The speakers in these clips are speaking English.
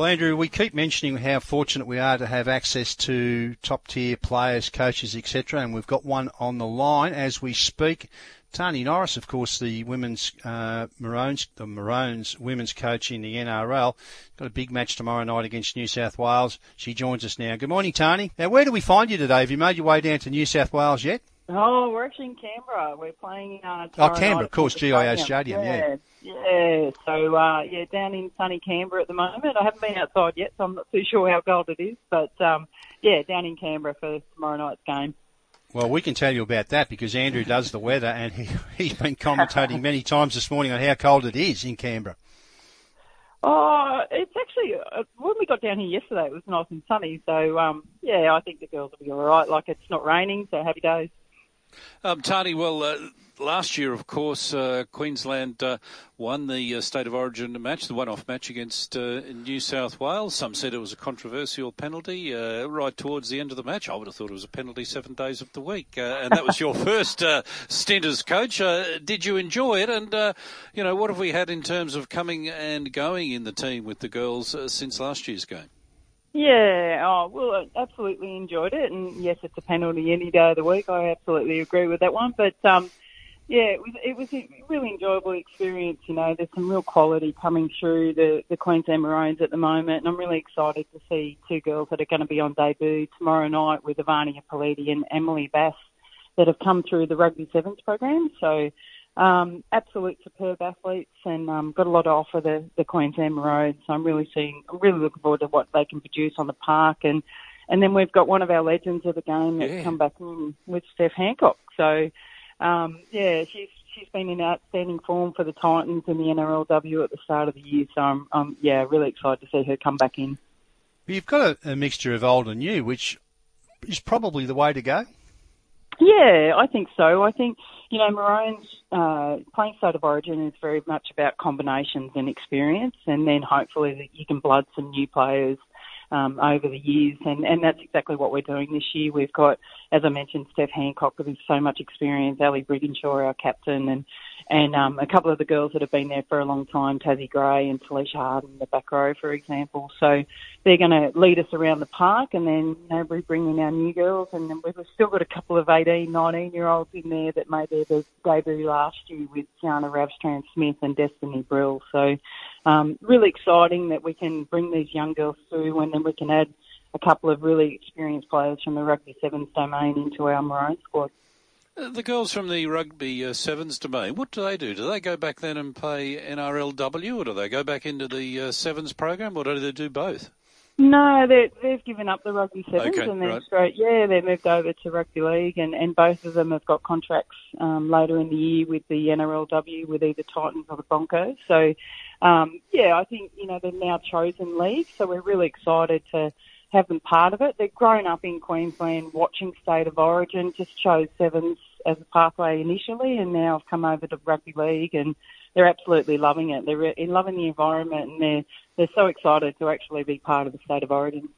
Well, Andrew, we keep mentioning how fortunate we are to have access to top tier players, coaches, etc., and we've got one on the line as we speak. Tahnee Norris, of course, the women's uh, Maroons, the Maroons women's coach in the NRL, got a big match tomorrow night against New South Wales. She joins us now. Good morning, Tahnee. Now, where do we find you today? Have you made your way down to New South Wales yet? Oh, we're actually in Canberra. We're playing. Uh, oh, Canberra, of course, GIO Stadium. Yeah, yeah. Yeah. So uh, yeah, down in sunny Canberra at the moment. I haven't been outside yet, so I'm not too sure how cold it is. But um, yeah, down in Canberra for tomorrow night's game. Well, we can tell you about that because Andrew does the weather, and he, he's been commentating many times this morning on how cold it is in Canberra. Oh, it's actually uh, when we got down here yesterday, it was nice and sunny. So um, yeah, I think the girls will be all right. Like it's not raining, so happy days. Um, Tahnee, well, uh, last year, of course, uh, Queensland uh, won the uh, State of Origin match, the one-off match against uh, New South Wales. Some said it was a controversial penalty uh, right towards the end of the match. I would have thought it was a penalty seven days of the week, and that was your first stint as coach. did you enjoy it? And you know, what have we had in terms of coming and going in the team with the girls since last year's game? Yeah, oh, well, I absolutely enjoyed it. And yes, it's a penalty any day of the week. I absolutely agree with that one. But, um, yeah, it was, it was a really enjoyable experience. You know, there's some real quality coming through the, the Queensland Maroons at the moment. And I'm really excited to see two girls that are going to be on debut tomorrow night with Evania Pelite and Emily Bass that have come through the Rugby Sevens program. So, um, absolute superb athletes and um, got a lot to offer the, the Queensland Maroons. So I'm really seeing, I'm really looking forward to what they can produce on the park. And, and then we've got one of our legends of the game that's yeah. come back in with Steph Hancock. So, um, yeah, she's, she's been in outstanding form for the Titans in the NRLW at the start of the year. So I'm, I'm yeah, really excited to see her come back in. You've got a, a mixture of old and new, which is probably the way to go. Yeah, I think so. I think, you know, Maroons uh, playing State of Origin is very much about combinations and experience, and then hopefully that you can blood some new players um, over the years, and, and that's exactly what we're doing this year. We've got, as I mentioned, Steph Hancock with so much experience, Ali Brigginshaw, our captain, and and um, a couple of the girls that have been there for a long time, Tassie Gray and Felicia Harden, in the back row, for example. So they're going to lead us around the park, and then you know, we bring in our new girls, and then we've still got a couple of 18, 19 year olds in there that made their debut last year with Tiana Ravstrand Smith and Destiny Brill. So um, really exciting that we can bring these young girls through, and then we can add a couple of really experienced players from the rugby sevens domain into our Maroon squad. Uh, the girls from the rugby uh, sevens domain, what do they do? Do they go back then and play NRLW, or do they go back into the uh, sevens program, or do they do both? No, they've given up the rugby sevens okay, and they're right. straight. Yeah, they've moved over to rugby league, and, and both of them have got contracts um, later in the year with the NRLW, with either Titans or the Broncos. So, um, yeah, I think you know they're now chosen league, so we're really excited to have them part of it. They've grown up in Queensland watching State of Origin, just chose sevens as a pathway initially, and now have come over to rugby league, and they're absolutely loving it. They're in loving the environment, and they're they're so excited to actually be part of the State of Origin.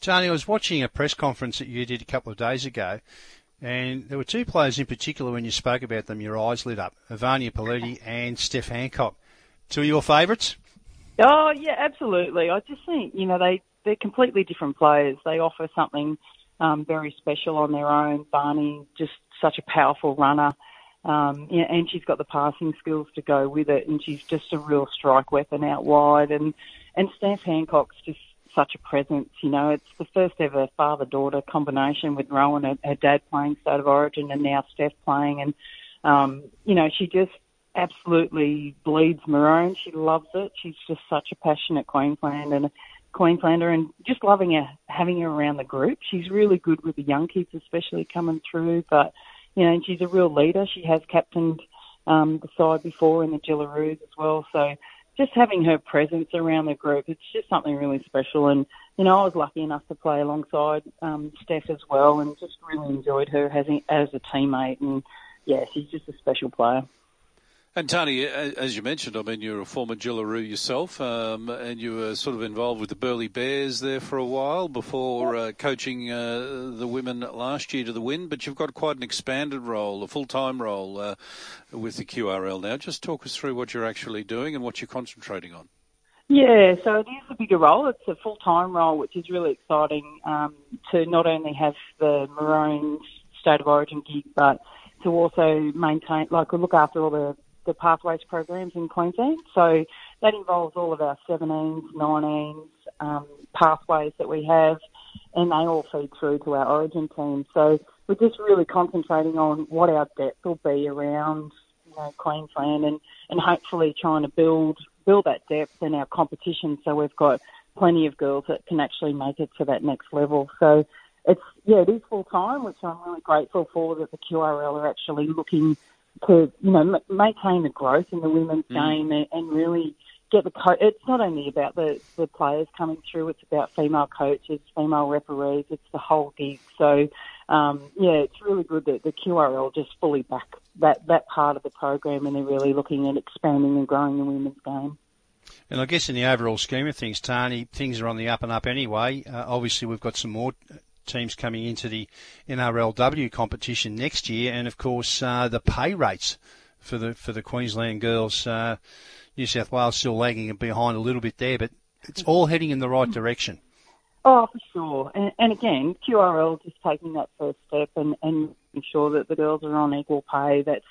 Tony, I was watching a press conference that you did a couple of days ago, and there were two players in particular when you spoke about them, your eyes lit up: Evania Pelite and Steph Hancock. Two of your favourites? Oh yeah, absolutely. I just think you know they they're completely different players. They offer something um, very special on their own. Barney, just such a powerful runner. Um, yeah, and she's got the passing skills to go with it, and she's just a real strike weapon out wide. And and Steph Hancock's just such a presence. You know, it's the first ever father-daughter combination with Rohan, her, her dad playing State of Origin, and now Steph playing. And um, you know, she just absolutely bleeds maroon. She loves it. She's just such a passionate Queensland and Queenslander and just loving her, having her around the group. She's really good with the young kids, especially coming through. But you know, and she's a real leader. She has captained um, the side before in the Jillaroos as well. So just having her presence around the group, it's just something really special. And you know, I was lucky enough to play alongside um, Steph as well, and just really enjoyed her as, as a teammate. And yeah, she's just a special player. And Tony, as you mentioned, I mean, you're a former Jillaroo yourself, um, and you were sort of involved with the Burleigh Bears there for a while before uh, coaching uh, the women last year to the win. But you've got quite an expanded role, a full-time role uh, with the QRL now. Just talk us through what you're actually doing and what you're concentrating on. Yeah, so it is a bigger role. It's a full-time role, which is really exciting um, to not only have the Maroons State of Origin gig, but to also maintain, like, look after all the, the pathways programs in Queensland. So that involves all of our 17s, 19s, um, pathways that we have, and they all feed through to our Origin team. So we're just really concentrating on what our depth will be around you know, Queensland and, and hopefully trying to build build that depth in our competition so we've got plenty of girls that can actually make it to that next level. So it's, yeah, it is full time, which I'm really grateful for that the QRL are actually looking to, you know, m- maintain the growth in the women's mm. game and, and really get the co- it's not only about the, the players coming through, it's about female coaches, female referees, it's the whole gig. So, um, yeah, it's really good that the QRL just fully back that, that part of the program and they're really looking at expanding and growing the women's game. And I guess in the overall scheme of things, Tahnee, things are on the up and up anyway. Uh, obviously, we've got some more teams coming into the NRLW competition next year, and of course, uh, the pay rates for the for the Queensland girls. Uh, New South Wales still lagging behind a little bit there, but it's all heading in the right direction. Oh, for sure. And, and again, QRL just taking that first step and, and making sure that the girls are on equal pay. That's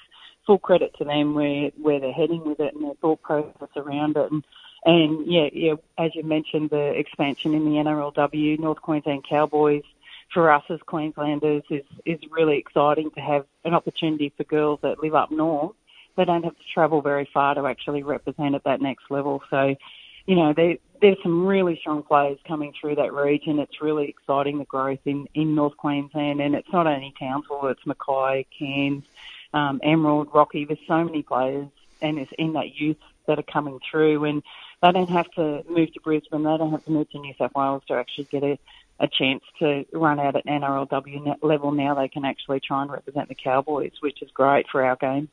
full credit to them where, where they're heading with it and their thought process around it. And, and yeah, yeah, as you mentioned, the expansion in the NRLW, North Queensland Cowboys, for us as Queenslanders is, is really exciting to have an opportunity for girls that live up north. They don't have to travel very far to actually represent at that next level. So, you know, there, there's some really strong players coming through that region. It's really exciting the growth in, in North Queensland, and it's not only Townsville, it's Mackay, Cairns, um, Emerald, Rocky. There's so many players, and it's in that youth that are coming through, and they don't have to move to Brisbane. They don't have to move to New South Wales to actually get a, a chance to run out at NRLW level. Now they can actually try and represent the Cowboys, which is great for our game.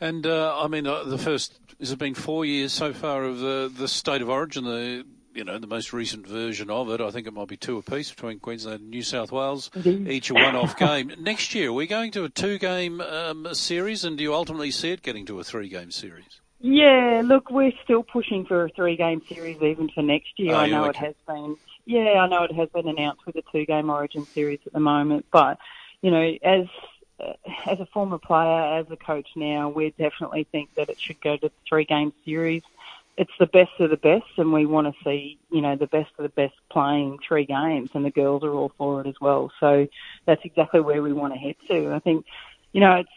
And uh, I mean, uh, the first has it been four years so far of the the state of origin, the you know the most recent version of it. I think it might be two apiece between Queensland and New South Wales, each a one-off game. Next year, we're we going to a two-game um, series, and do you ultimately see it getting to a three-game series? Yeah, look, we're still pushing for a three-game series even for next year. Oh, I know okay. it has been. Yeah, I know it has been announced with a two-game Origin series at the moment, but you know, as as a former player, as a coach now, we definitely think that it should go to the three game series. It's the best of the best, and we want to see, you know, the best of the best playing three games, and the girls are all for it as well. So that's exactly where we want to head to. I think, you know, it's,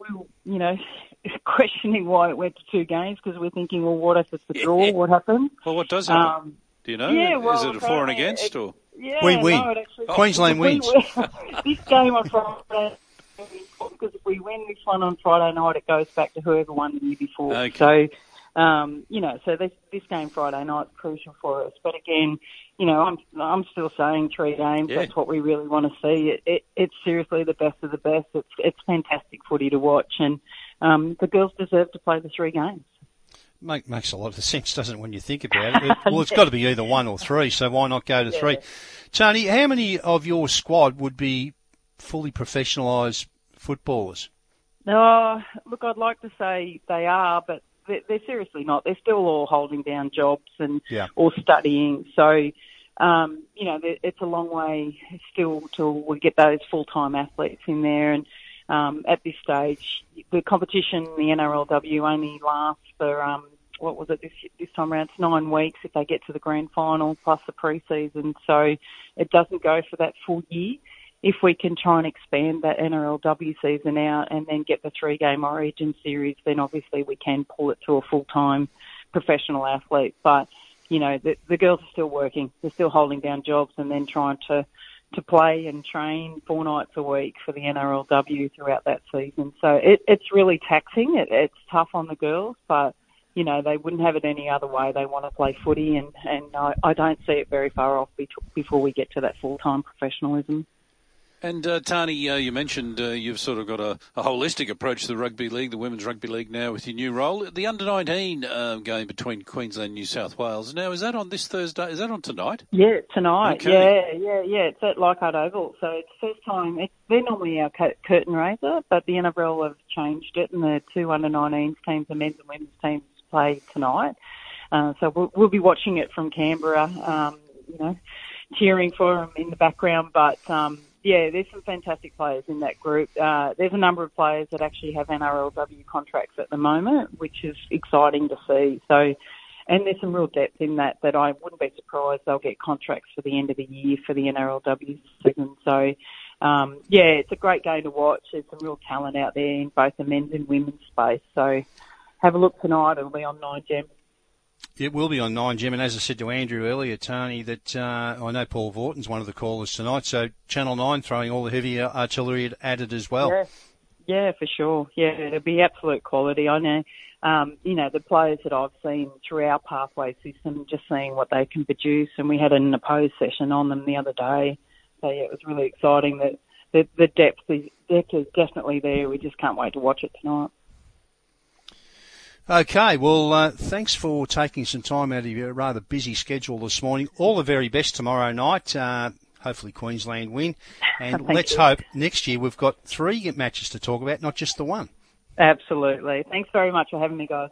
we, you know, questioning why it went to two games because we're thinking, well, what if it's a draw? What happens? Well, what does happen? Um, Do you know? Yeah, well, Is it a for and against it, or? Yeah, we win. No, actually, Queensland wins. this game on Friday because if we win this one on Friday night, it goes back to whoever won the year before. Okay. So, um, you know, so this this game Friday night is crucial for us. But again, you know, I'm I'm still saying three games. Yeah. That's what we really want to see. It, it, it's seriously the best of the best. It's it's fantastic footy to watch, and um, the girls deserve to play the three games. Make, makes a lot of sense, doesn't it, when you think about it? it well, it's got to be either one or three, so why not go to yeah. three? Tony, how many of your squad would be fully professionalised footballers? No, look, I'd like to say they are, but they're, they're seriously not. They're still all holding down jobs and yeah. or studying. So, um, you know, it's a long way still till we get those full time athletes in there. And um, at this stage, the competition, the NRLW, only lasts for um, what was it this this time around? It's nine weeks if they get to the grand final plus the preseason. So it doesn't go for that full year if we can try and expand that NRLW season out and then get the three game origin series, then obviously we can pull it to a full time professional athlete. But, you know, the, the girls are still working. They're still holding down jobs and then trying to, to play and train four nights a week for the NRLW throughout that season. So it, it's really taxing. It, it's tough on the girls, but you know, they wouldn't have it any other way. They want to play footy, and, and I, I don't see it very far off before we get to that full time professionalism. And uh, Tahnee, uh, you mentioned uh, you've sort of got a, a, holistic approach to the rugby league, the women's rugby league now with your new role. The under 19 um, game between Queensland and New South Wales. Now, is that on this Thursday? Is that on tonight? Yeah, tonight. Okay. Yeah, yeah, yeah. It's at Leichhardt Oval. So it's the first time. It's, they're normally our curtain raiser, but the NRL have changed it, and the two under 19s teams, the men's and women's teams, play tonight. Uh, so we'll, we'll be watching it from Canberra, um, you know, cheering for them in the background. But um, yeah, there's some fantastic players in that group. Uh, there's a number of players that actually have NRLW contracts at the moment, which is exciting to see. So, and there's some real depth in that that I wouldn't be surprised they'll get contracts for the end of the year for the NRLW season. So, um, yeah, it's a great game to watch. There's some real talent out there in both the men's and women's space. So, have a look tonight. It'll be on Nine Gem. It will be on Nine Gem, and as I said to Andrew earlier, Tony, that uh, I know Paul Vautin's one of the callers tonight, so Channel Nine throwing all the heavy artillery at it as well. Yeah, yeah, for sure. Yeah, it'll be absolute quality. I know, um, you know, the players that I've seen through our pathway system, just seeing what they can produce, and we had an opposed session on them the other day. So yeah, it was really exciting that the, the depth is depth is definitely there. We just can't wait to watch it tonight. Okay, well, uh, thanks for taking some time out of your rather busy schedule this morning. All the very best tomorrow night. Uh, hopefully Queensland win. And let's you. hope next year we've got three matches to talk about, not just the one. Absolutely. Thanks very much for having me, guys.